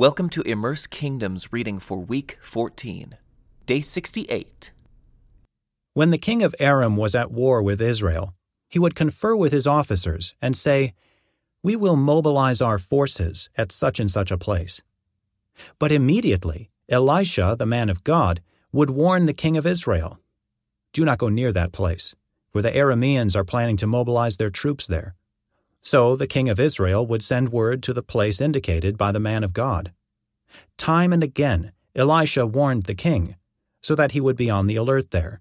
Welcome to Immerse Kingdoms reading for week 14, day 68. When the king of Aram was at war with Israel, he would confer with his officers and say, We will mobilize our forces at such and such a place. But immediately, Elisha, the man of God, would warn the king of Israel Do not go near that place, for the Arameans are planning to mobilize their troops there. So the king of Israel would send word to the place indicated by the man of God. Time and again, Elisha warned the king, so that he would be on the alert there.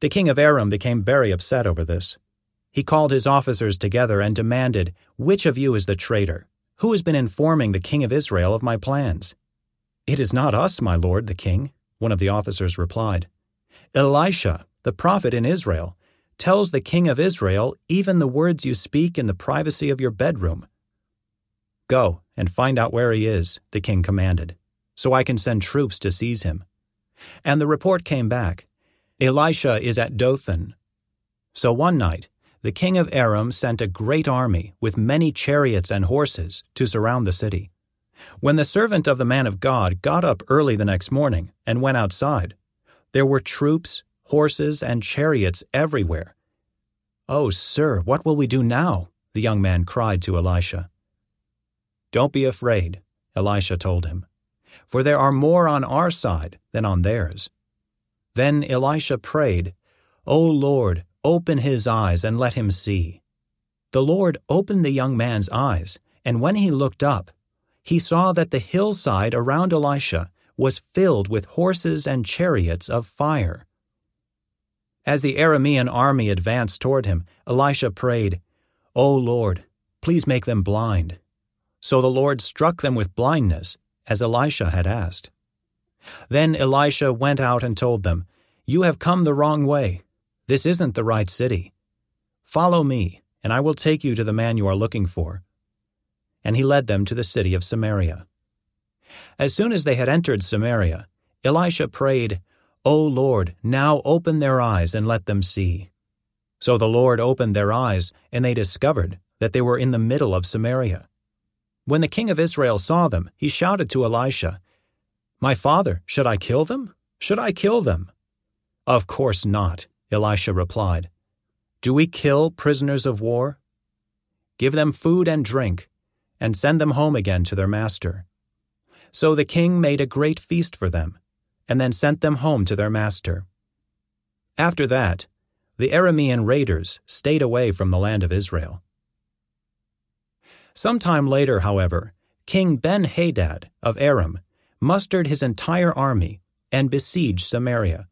The king of Aram became very upset over this. He called his officers together and demanded, Which of you is the traitor? Who has been informing the king of Israel of my plans? It is not us, my lord, the king, one of the officers replied. Elisha, the prophet in Israel, tells the king of Israel even the words you speak in the privacy of your bedroom. Go and find out where he is, the king commanded, so I can send troops to seize him. And the report came back Elisha is at Dothan. So one night, the king of Aram sent a great army with many chariots and horses to surround the city. When the servant of the man of God got up early the next morning and went outside, there were troops horses, and chariots everywhere. Oh, sir, what will we do now? the young man cried to Elisha. Don't be afraid, Elisha told him, for there are more on our side than on theirs. Then Elisha prayed, O Lord, open his eyes and let him see. The Lord opened the young man's eyes, and when he looked up, he saw that the hillside around Elisha was filled with horses and chariots of fire. As the Aramean army advanced toward him, Elisha prayed, O Lord, please make them blind. So the Lord struck them with blindness, as Elisha had asked. Then Elisha went out and told them, You have come the wrong way. This isn't the right city. Follow me, and I will take you to the man you are looking for. And he led them to the city of Samaria. As soon as they had entered Samaria, Elisha prayed, O Lord, now open their eyes and let them see. So the Lord opened their eyes, and they discovered that they were in the middle of Samaria. When the king of Israel saw them, he shouted to Elisha, My father, should I kill them? Should I kill them? Of course not, Elisha replied. Do we kill prisoners of war? Give them food and drink, and send them home again to their master. So the king made a great feast for them and then sent them home to their master. After that, the Aramean raiders stayed away from the land of Israel. Some time later, however, King Ben Hadad of Aram mustered his entire army and besieged Samaria.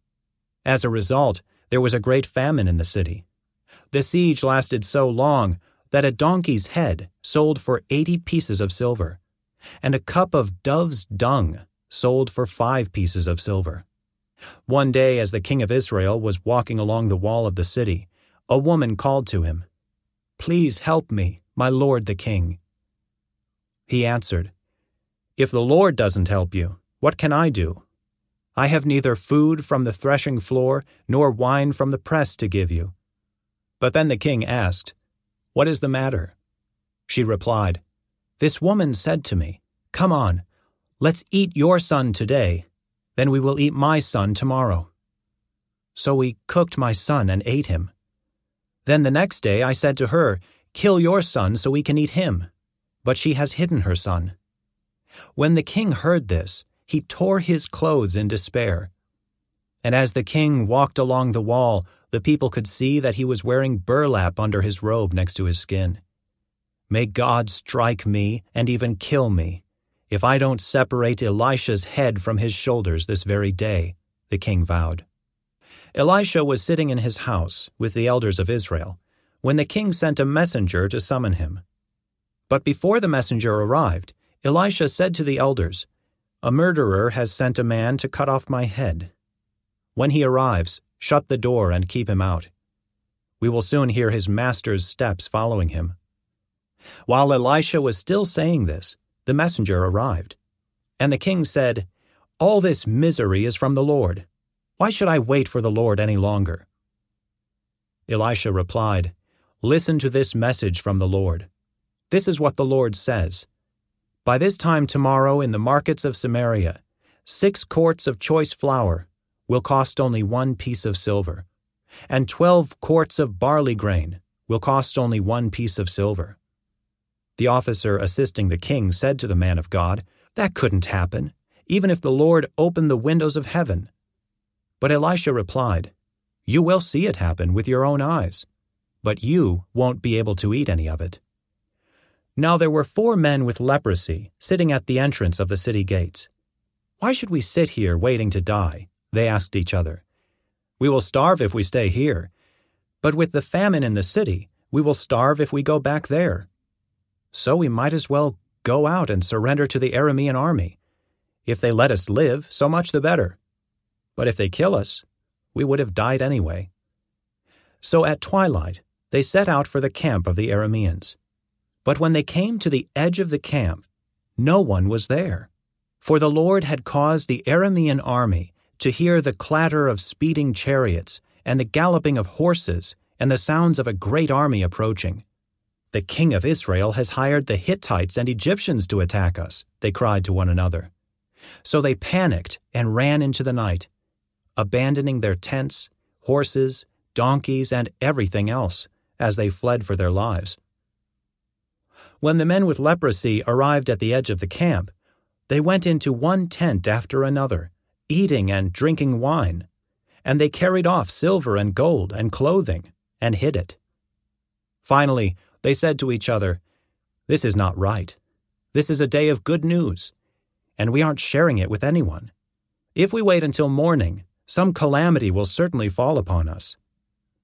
As a result, there was a great famine in the city. The siege lasted so long that a donkey's head sold for eighty pieces of silver, and a cup of dove's dung sold for five pieces of silver. One day, as the king of Israel was walking along the wall of the city, a woman called to him, Please help me, my lord the king. He answered, If the Lord doesn't help you, what can I do? I have neither food from the threshing floor nor wine from the press to give you. But then the king asked, What is the matter? She replied, This woman said to me, Come on, Let's eat your son today, then we will eat my son tomorrow. So we cooked my son and ate him. Then the next day I said to her, Kill your son so we can eat him. But she has hidden her son. When the king heard this, he tore his clothes in despair. And as the king walked along the wall, the people could see that he was wearing burlap under his robe next to his skin. May God strike me and even kill me if I don't separate Elisha's head from his shoulders this very day, the king vowed. Elisha was sitting in his house with the elders of Israel when the king sent a messenger to summon him. But before the messenger arrived, Elisha said to the elders, A murderer has sent a man to cut off my head. When he arrives, shut the door and keep him out. We will soon hear his master's steps following him. While Elisha was still saying this, the messenger arrived. And the king said, All this misery is from the Lord. Why should I wait for the Lord any longer? Elisha replied, Listen to this message from the Lord. This is what the Lord says By this time tomorrow in the markets of Samaria, six quarts of choice flour will cost only one piece of silver, and twelve quarts of barley grain will cost only one piece of silver. The officer assisting the king said to the man of God, That couldn't happen, even if the Lord opened the windows of heaven. But Elisha replied, You will see it happen with your own eyes, but you won't be able to eat any of it. Now there were four men with leprosy sitting at the entrance of the city gates. Why should we sit here waiting to die? They asked each other. We will starve if we stay here, but with the famine in the city, we will starve if we go back there. So we might as well go out and surrender to the Aramean army. If they let us live, so much the better. But if they kill us, we would have died anyway. So at twilight, they set out for the camp of the Arameans. But when they came to the edge of the camp, no one was there. For the Lord had caused the Aramean army to hear the clatter of speeding chariots, and the galloping of horses, and the sounds of a great army approaching. The king of Israel has hired the Hittites and Egyptians to attack us, they cried to one another. So they panicked and ran into the night, abandoning their tents, horses, donkeys, and everything else as they fled for their lives. When the men with leprosy arrived at the edge of the camp, they went into one tent after another, eating and drinking wine, and they carried off silver and gold and clothing and hid it. Finally, they said to each other, This is not right. This is a day of good news, and we aren't sharing it with anyone. If we wait until morning, some calamity will certainly fall upon us.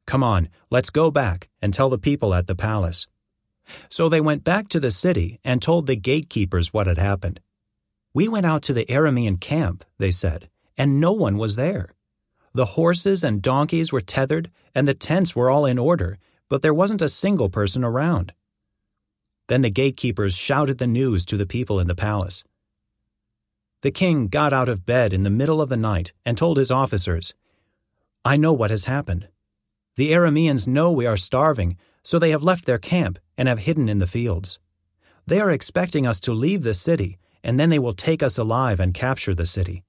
Come on, let's go back and tell the people at the palace. So they went back to the city and told the gatekeepers what had happened. We went out to the Aramean camp, they said, and no one was there. The horses and donkeys were tethered, and the tents were all in order, but there wasn't a single person around. Then the gatekeepers shouted the news to the people in the palace. The king got out of bed in the middle of the night and told his officers, I know what has happened. The Arameans know we are starving, so they have left their camp and have hidden in the fields. They are expecting us to leave the city, and then they will take us alive and capture the city.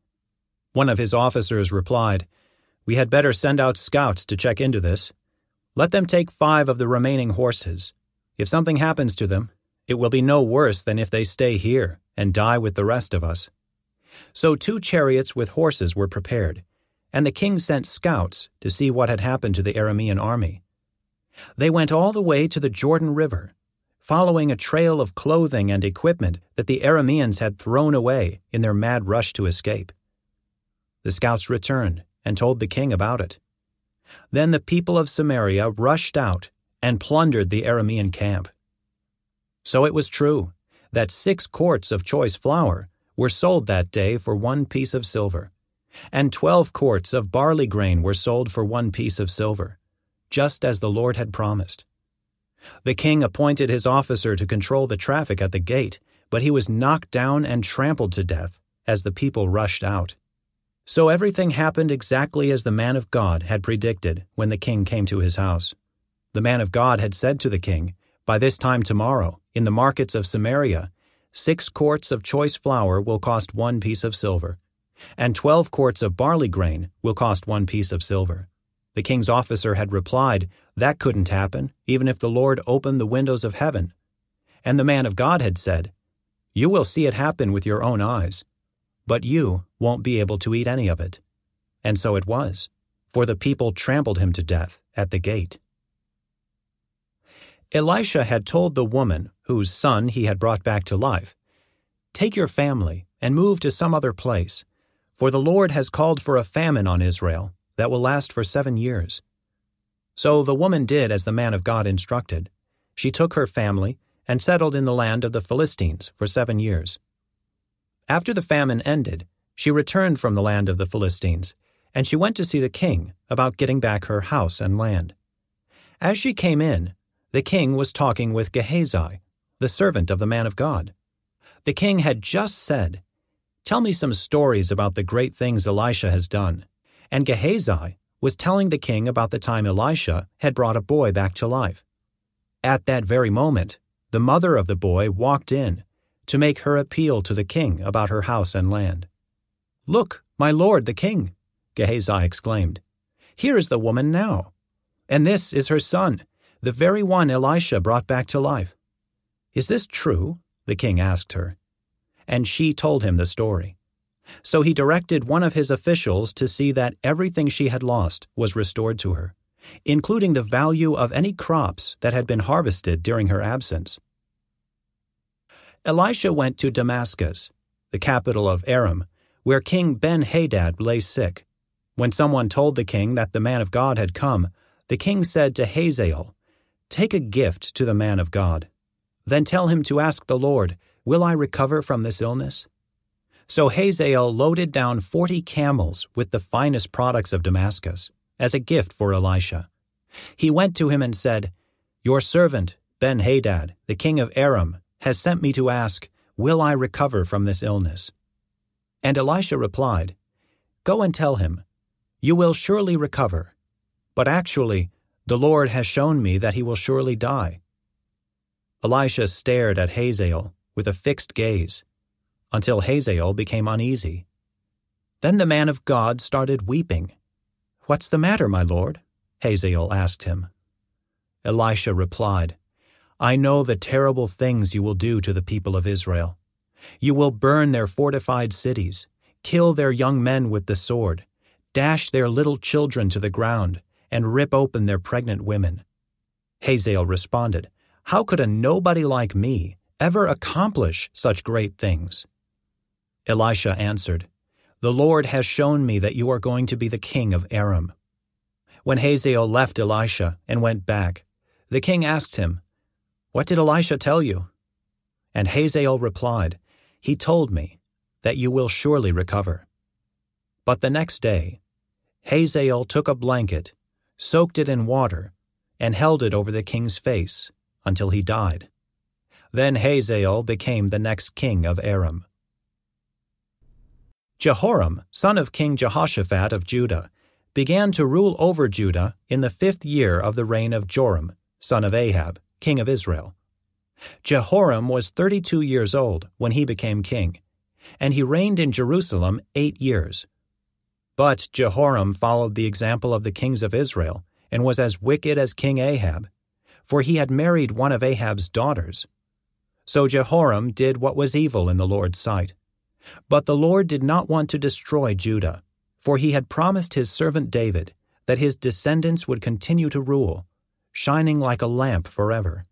One of his officers replied, We had better send out scouts to check into this. Let them take five of the remaining horses. If something happens to them, it will be no worse than if they stay here and die with the rest of us. So two chariots with horses were prepared, and the king sent scouts to see what had happened to the Aramean army. They went all the way to the Jordan River, following a trail of clothing and equipment that the Arameans had thrown away in their mad rush to escape. The scouts returned and told the king about it. Then the people of Samaria rushed out and plundered the Aramean camp. So it was true that six quarts of choice flour were sold that day for one piece of silver, and twelve quarts of barley grain were sold for one piece of silver just as the Lord had promised. The king appointed his officer to control the traffic at the gate, but he was knocked down and trampled to death as the people rushed out. So everything happened exactly as the man of God had predicted when the king came to his house. The man of God had said to the king, By this time tomorrow, in the markets of Samaria, six quarts of choice flour will cost one piece of silver, and twelve quarts of barley grain will cost one piece of silver. The king's officer had replied, That couldn't happen, even if the Lord opened the windows of heaven. And the man of God had said, You will see it happen with your own eyes, but you won't be able to eat any of it. And so it was, for the people trampled him to death at the gate. Elisha had told the woman, whose son he had brought back to life, Take your family and move to some other place, for the Lord has called for a famine on Israel that will last for seven years. So the woman did as the man of God instructed. She took her family and settled in the land of the Philistines for seven years. After the famine ended, she returned from the land of the Philistines, and she went to see the king about getting back her house and land. As she came in, the king was talking with Gehazi, the servant of the man of God. The king had just said, Tell me some stories about the great things Elisha has done. And Gehazi was telling the king about the time Elisha had brought a boy back to life. At that very moment, the mother of the boy walked in, to make her appeal to the king about her house and land. Look, my lord the king, Gehazi exclaimed. Here is the woman now. And this is her son, the very one Elisha brought back to life. Is this true? the king asked her. And she told him the story. So he directed one of his officials to see that everything she had lost was restored to her, including the value of any crops that had been harvested during her absence. Elisha went to Damascus, the capital of Aram, where King Ben Hadad lay sick. When someone told the king that the man of God had come, the king said to Hazael, Take a gift to the man of God. Then tell him to ask the Lord, Will I recover from this illness? So Hazael loaded down forty camels with the finest products of Damascus as a gift for Elisha. He went to him and said, Your servant, Ben Hadad, the king of Aram, has sent me to ask, Will I recover from this illness? And Elisha replied, Go and tell him, You will surely recover. But actually, the Lord has shown me that he will surely die. Elisha stared at Hazael with a fixed gaze until Hazael became uneasy. Then the man of God started weeping. What's the matter, my lord? Hazael asked him. Elisha replied, I know the terrible things you will do to the people of Israel. You will burn their fortified cities, kill their young men with the sword, dash their little children to the ground, and rip open their pregnant women. Hazael responded, How could a nobody like me ever accomplish such great things? Elisha answered, The Lord has shown me that you are going to be the king of Aram. When Hazael left Elisha and went back, the king asked him, What did Elisha tell you? And Hazael replied, He told me that you will surely recover. But the next day, Hazael took a blanket, soaked it in water, and held it over the king's face until he died. Then Hazael became the next king of Aram. Jehoram, son of King Jehoshaphat of Judah, began to rule over Judah in the fifth year of the reign of Joram, son of Ahab, king of Israel. Jehoram was thirty two years old when he became king, and he reigned in Jerusalem eight years. But Jehoram followed the example of the kings of Israel and was as wicked as King Ahab, for he had married one of Ahab's daughters. So Jehoram did what was evil in the Lord's sight. But the Lord did not want to destroy Judah, for he had promised his servant David that his descendants would continue to rule, shining like a lamp forever.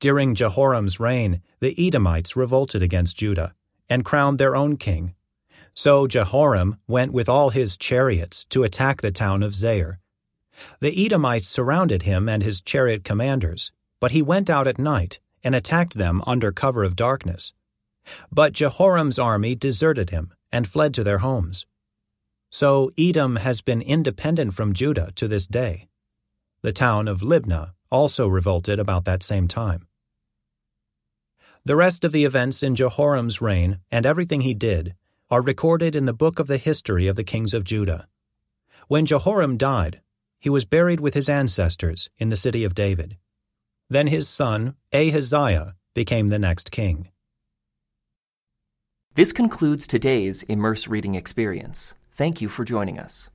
During Jehoram's reign, the Edomites revolted against Judah and crowned their own king. So Jehoram went with all his chariots to attack the town of Zair. The Edomites surrounded him and his chariot commanders, but he went out at night and attacked them under cover of darkness. But Jehoram's army deserted him and fled to their homes. So Edom has been independent from Judah to this day. The town of Libnah also revolted about that same time. The rest of the events in Jehoram's reign and everything he did are recorded in the book of the history of the kings of Judah. When Jehoram died, he was buried with his ancestors in the city of David. Then his son, Ahaziah, became the next king. This concludes today's Immerse Reading experience. Thank you for joining us.